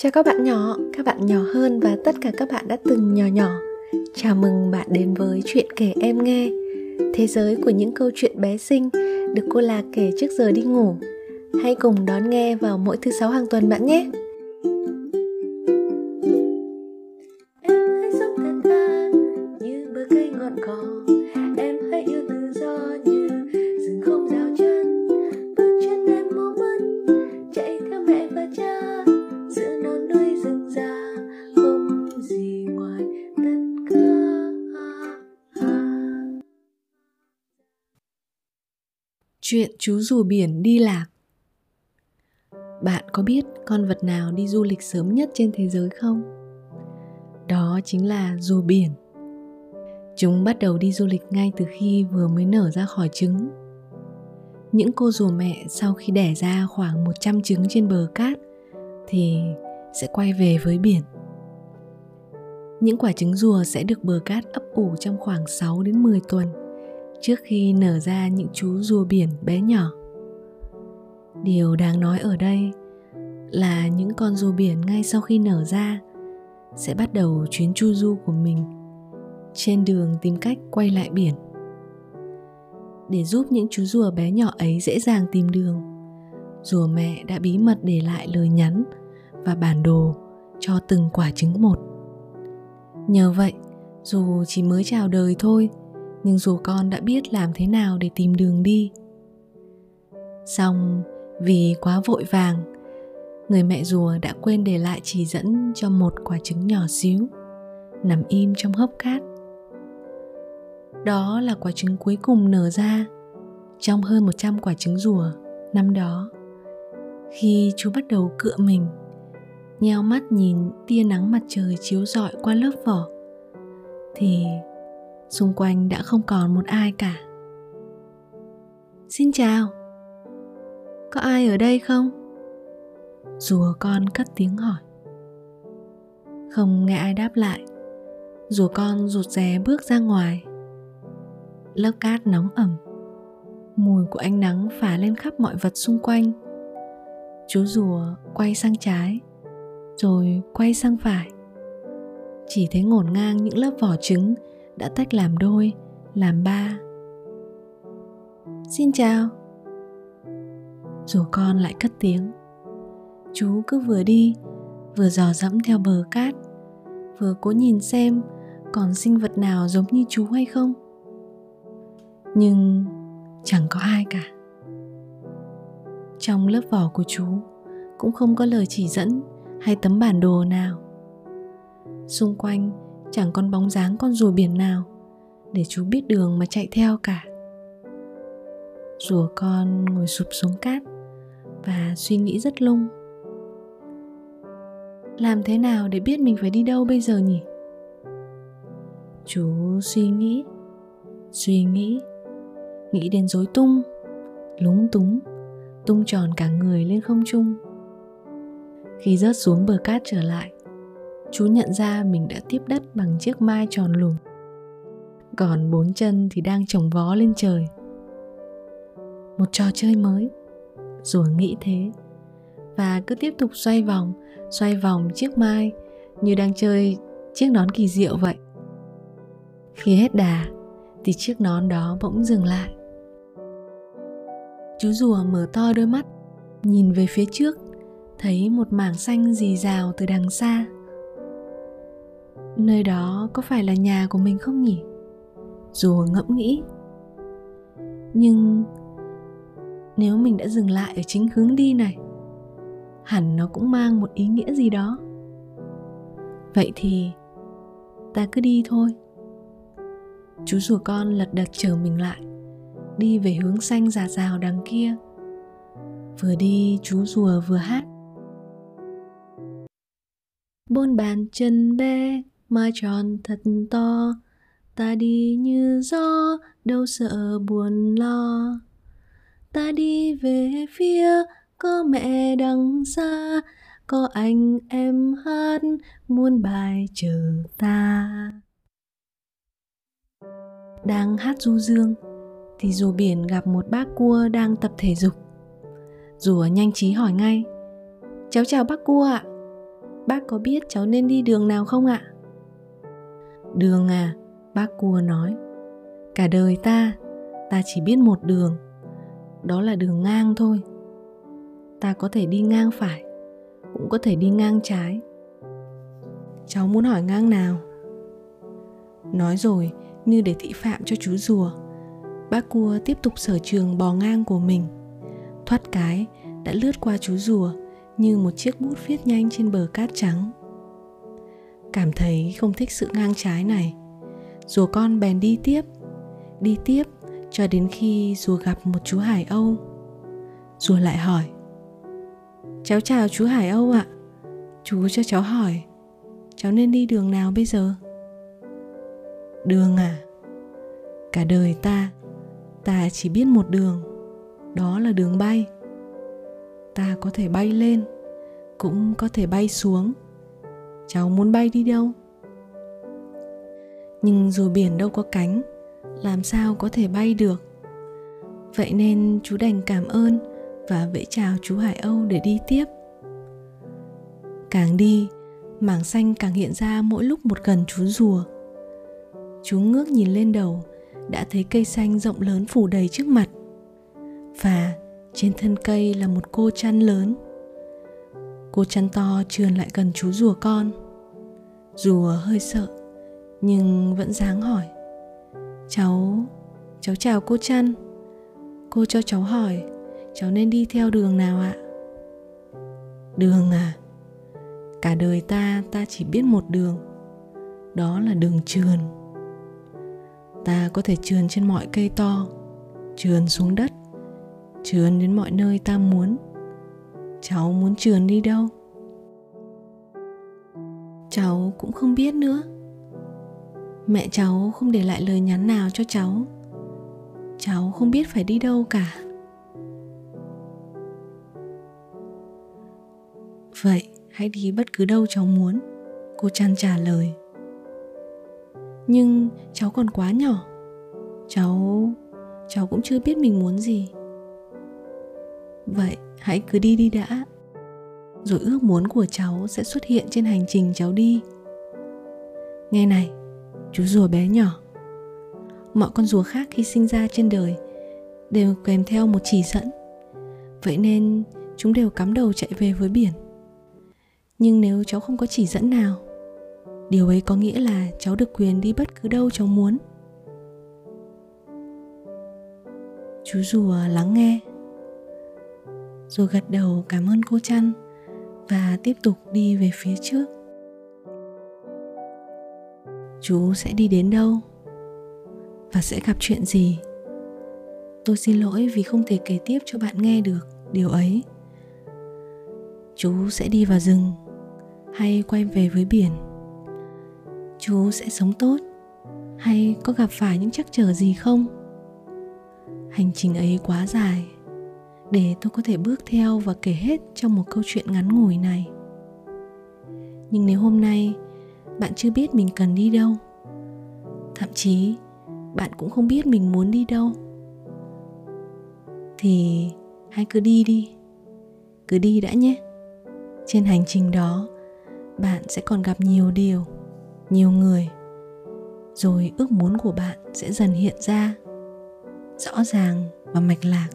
Chào các bạn nhỏ, các bạn nhỏ hơn và tất cả các bạn đã từng nhỏ nhỏ. Chào mừng bạn đến với chuyện kể em nghe. Thế giới của những câu chuyện bé xinh được cô Lạc kể trước giờ đi ngủ. Hãy cùng đón nghe vào mỗi thứ sáu hàng tuần bạn nhé. Chuyện chú rùa biển đi lạc. Bạn có biết con vật nào đi du lịch sớm nhất trên thế giới không? Đó chính là rùa biển. Chúng bắt đầu đi du lịch ngay từ khi vừa mới nở ra khỏi trứng. Những cô rùa mẹ sau khi đẻ ra khoảng 100 trứng trên bờ cát Thì sẽ quay về với biển. Những quả trứng rùa sẽ được bờ cát ấp ủ trong khoảng 6 đến 10 tuần trước khi nở ra những chú rùa biển bé nhỏ. Điều đáng nói ở đây là những con rùa biển ngay sau khi nở ra sẽ bắt đầu chuyến chu du của mình trên đường tìm cách quay lại biển. Để giúp những chú rùa bé nhỏ ấy dễ dàng tìm đường, rùa mẹ đã bí mật để lại lời nhắn và bản đồ cho từng quả trứng một. Nhờ vậy, dù chỉ mới chào đời thôi nhưng dù con đã biết làm thế nào để tìm đường đi. Xong, vì quá vội vàng, người mẹ rùa đã quên để lại chỉ dẫn cho một quả trứng nhỏ xíu, nằm im trong hốc cát. Đó là quả trứng cuối cùng nở ra trong hơn 100 quả trứng rùa năm đó. Khi chú bắt đầu cựa mình, nheo mắt nhìn tia nắng mặt trời chiếu rọi qua lớp vỏ, thì xung quanh đã không còn một ai cả. Xin chào. Có ai ở đây không? Rùa con cất tiếng hỏi. Không nghe ai đáp lại. Rùa con rụt rè bước ra ngoài. Lớp cát nóng ẩm. Mùi của ánh nắng phả lên khắp mọi vật xung quanh. Chú rùa quay sang trái, rồi quay sang phải. Chỉ thấy ngổn ngang những lớp vỏ trứng đã tách làm đôi, làm ba. Xin chào. Rồi con lại cất tiếng. Chú cứ vừa đi, vừa dò dẫm theo bờ cát, vừa cố nhìn xem còn sinh vật nào giống như chú hay không. Nhưng chẳng có ai cả. Trong lớp vỏ của chú cũng không có lời chỉ dẫn hay tấm bản đồ nào. Xung quanh chẳng còn bóng dáng con rùa biển nào để chú biết đường mà chạy theo cả. Rùa con ngồi sụp xuống cát và suy nghĩ rất lung. Làm thế nào để biết mình phải đi đâu bây giờ nhỉ? Chú suy nghĩ suy nghĩ nghĩ đến rối tung, lúng túng, tung tròn cả người lên không trung. Khi rớt xuống bờ cát trở lại chú nhận ra mình đã tiếp đất bằng chiếc mai tròn lùm. Còn bốn chân thì đang trồng vó lên trời. Một trò chơi mới. Rùa nghĩ thế. Và cứ tiếp tục xoay vòng xoay vòng chiếc mai như đang chơi chiếc nón kỳ diệu vậy. Khi hết đà, thì chiếc nón đó bỗng dừng lại. Chú rùa mở to đôi mắt, nhìn về phía trước, thấy một mảng xanh rì rào từ đằng xa nơi đó có phải là nhà của mình không nhỉ? Rùa ngẫm nghĩ. Nhưng nếu mình đã dừng lại ở chính hướng đi này, hẳn nó cũng mang một ý nghĩa gì đó. Vậy thì ta cứ đi thôi. Chú rùa con lật đật chờ mình lại, đi về hướng xanh già rào đằng kia. Vừa đi, chú rùa vừa hát. Bôn bàn chân bê mà tròn thật to, ta đi như gió, đâu sợ buồn lo. Ta đi về phía có mẹ đằng xa, có anh em hát muôn bài chờ ta. Đang hát du dương, thì rùa biển gặp một bác cua đang tập thể dục. Rùa nhanh trí hỏi ngay, cháu chào bác cua ạ, bác có biết cháu nên đi đường nào không ạ? Đường à bác cua nói. Cả đời ta ta chỉ biết một đường. Đó là đường ngang thôi. Ta có thể đi ngang phải, cũng có thể đi ngang trái. Cháu muốn hỏi ngang nào? Nói rồi, như để thị phạm cho chú rùa, bác cua tiếp tục sở trường bò ngang của mình. Thoát cái, đã lướt qua chú rùa như một chiếc bút viết nhanh trên bờ cát trắng cảm thấy không thích sự ngang trái này. Rùa con bèn đi tiếp đi tiếp cho đến khi rùa gặp một chú hải âu. Rùa lại hỏi, cháu chào chú hải âu ạ. Chú cho cháu hỏi, cháu nên đi đường nào bây giờ? Đường à? Cả đời ta ta chỉ biết một đường, đó là đường bay. Ta có thể bay lên, cũng có thể bay xuống cháu muốn bay đi đâu? Nhưng rùa biển đâu có cánh, làm sao có thể bay được? Vậy nên chú đành cảm ơn và vẫy chào chú hải âu để đi tiếp. Càng đi, mảng xanh càng hiện ra mỗi lúc một gần chú rùa. Chú ngước nhìn lên đầu, đã thấy cây xanh rộng lớn phủ đầy trước mặt. Và trên thân cây là một cô chăn lớn cô chăn to trườn lại gần chú rùa con. Rùa hơi sợ, nhưng vẫn dáng hỏi. Cháu cháu chào cô chăn. Cô cho cháu hỏi, cháu nên đi theo đường nào ạ? Đường à? Cả đời ta ta chỉ biết một đường. Đó là đường trườn. Ta có thể trườn trên mọi cây to, trườn xuống đất, trườn đến mọi nơi ta muốn cháu muốn trườn đi đâu. Cháu cũng không biết nữa. Mẹ cháu không để lại lời nhắn nào cho cháu. Cháu không biết phải đi đâu cả. Vậy, hãy đi bất cứ đâu cháu muốn, cô chan trả lời. Nhưng cháu còn quá nhỏ. Cháu cháu cũng chưa biết mình muốn gì vậy hãy cứ đi đi đã. Rồi ước muốn của cháu sẽ xuất hiện trên hành trình cháu đi. Nghe này, chú rùa bé nhỏ. Mọi con rùa khác khi sinh ra trên đời đều kèm theo một chỉ dẫn. Vậy nên chúng đều cắm đầu chạy về với biển. Nhưng nếu cháu không có chỉ dẫn nào, điều ấy có nghĩa là cháu được quyền đi bất cứ đâu cháu muốn. Chú rùa lắng nghe rồi gật đầu cảm ơn cô chăn và tiếp tục đi về phía trước. Chú sẽ đi đến đâu? Và sẽ gặp chuyện gì? Tôi xin lỗi vì không thể kể tiếp cho bạn nghe được điều ấy. Chú sẽ đi vào rừng hay quay về với biển? Chú sẽ sống tốt hay có gặp phải những trắc trở gì không? Hành trình ấy quá dài để tôi có thể bước theo và kể hết trong một câu chuyện ngắn ngủi này. Nhưng nếu hôm nay bạn chưa biết mình cần đi đâu, thậm chí bạn cũng không biết mình muốn đi đâu, thì hãy cứ đi đi, cứ đi đã nhé. Trên hành trình đó, bạn sẽ còn gặp nhiều điều, nhiều người, rồi ước muốn của bạn sẽ dần hiện ra, rõ ràng và mạch lạc.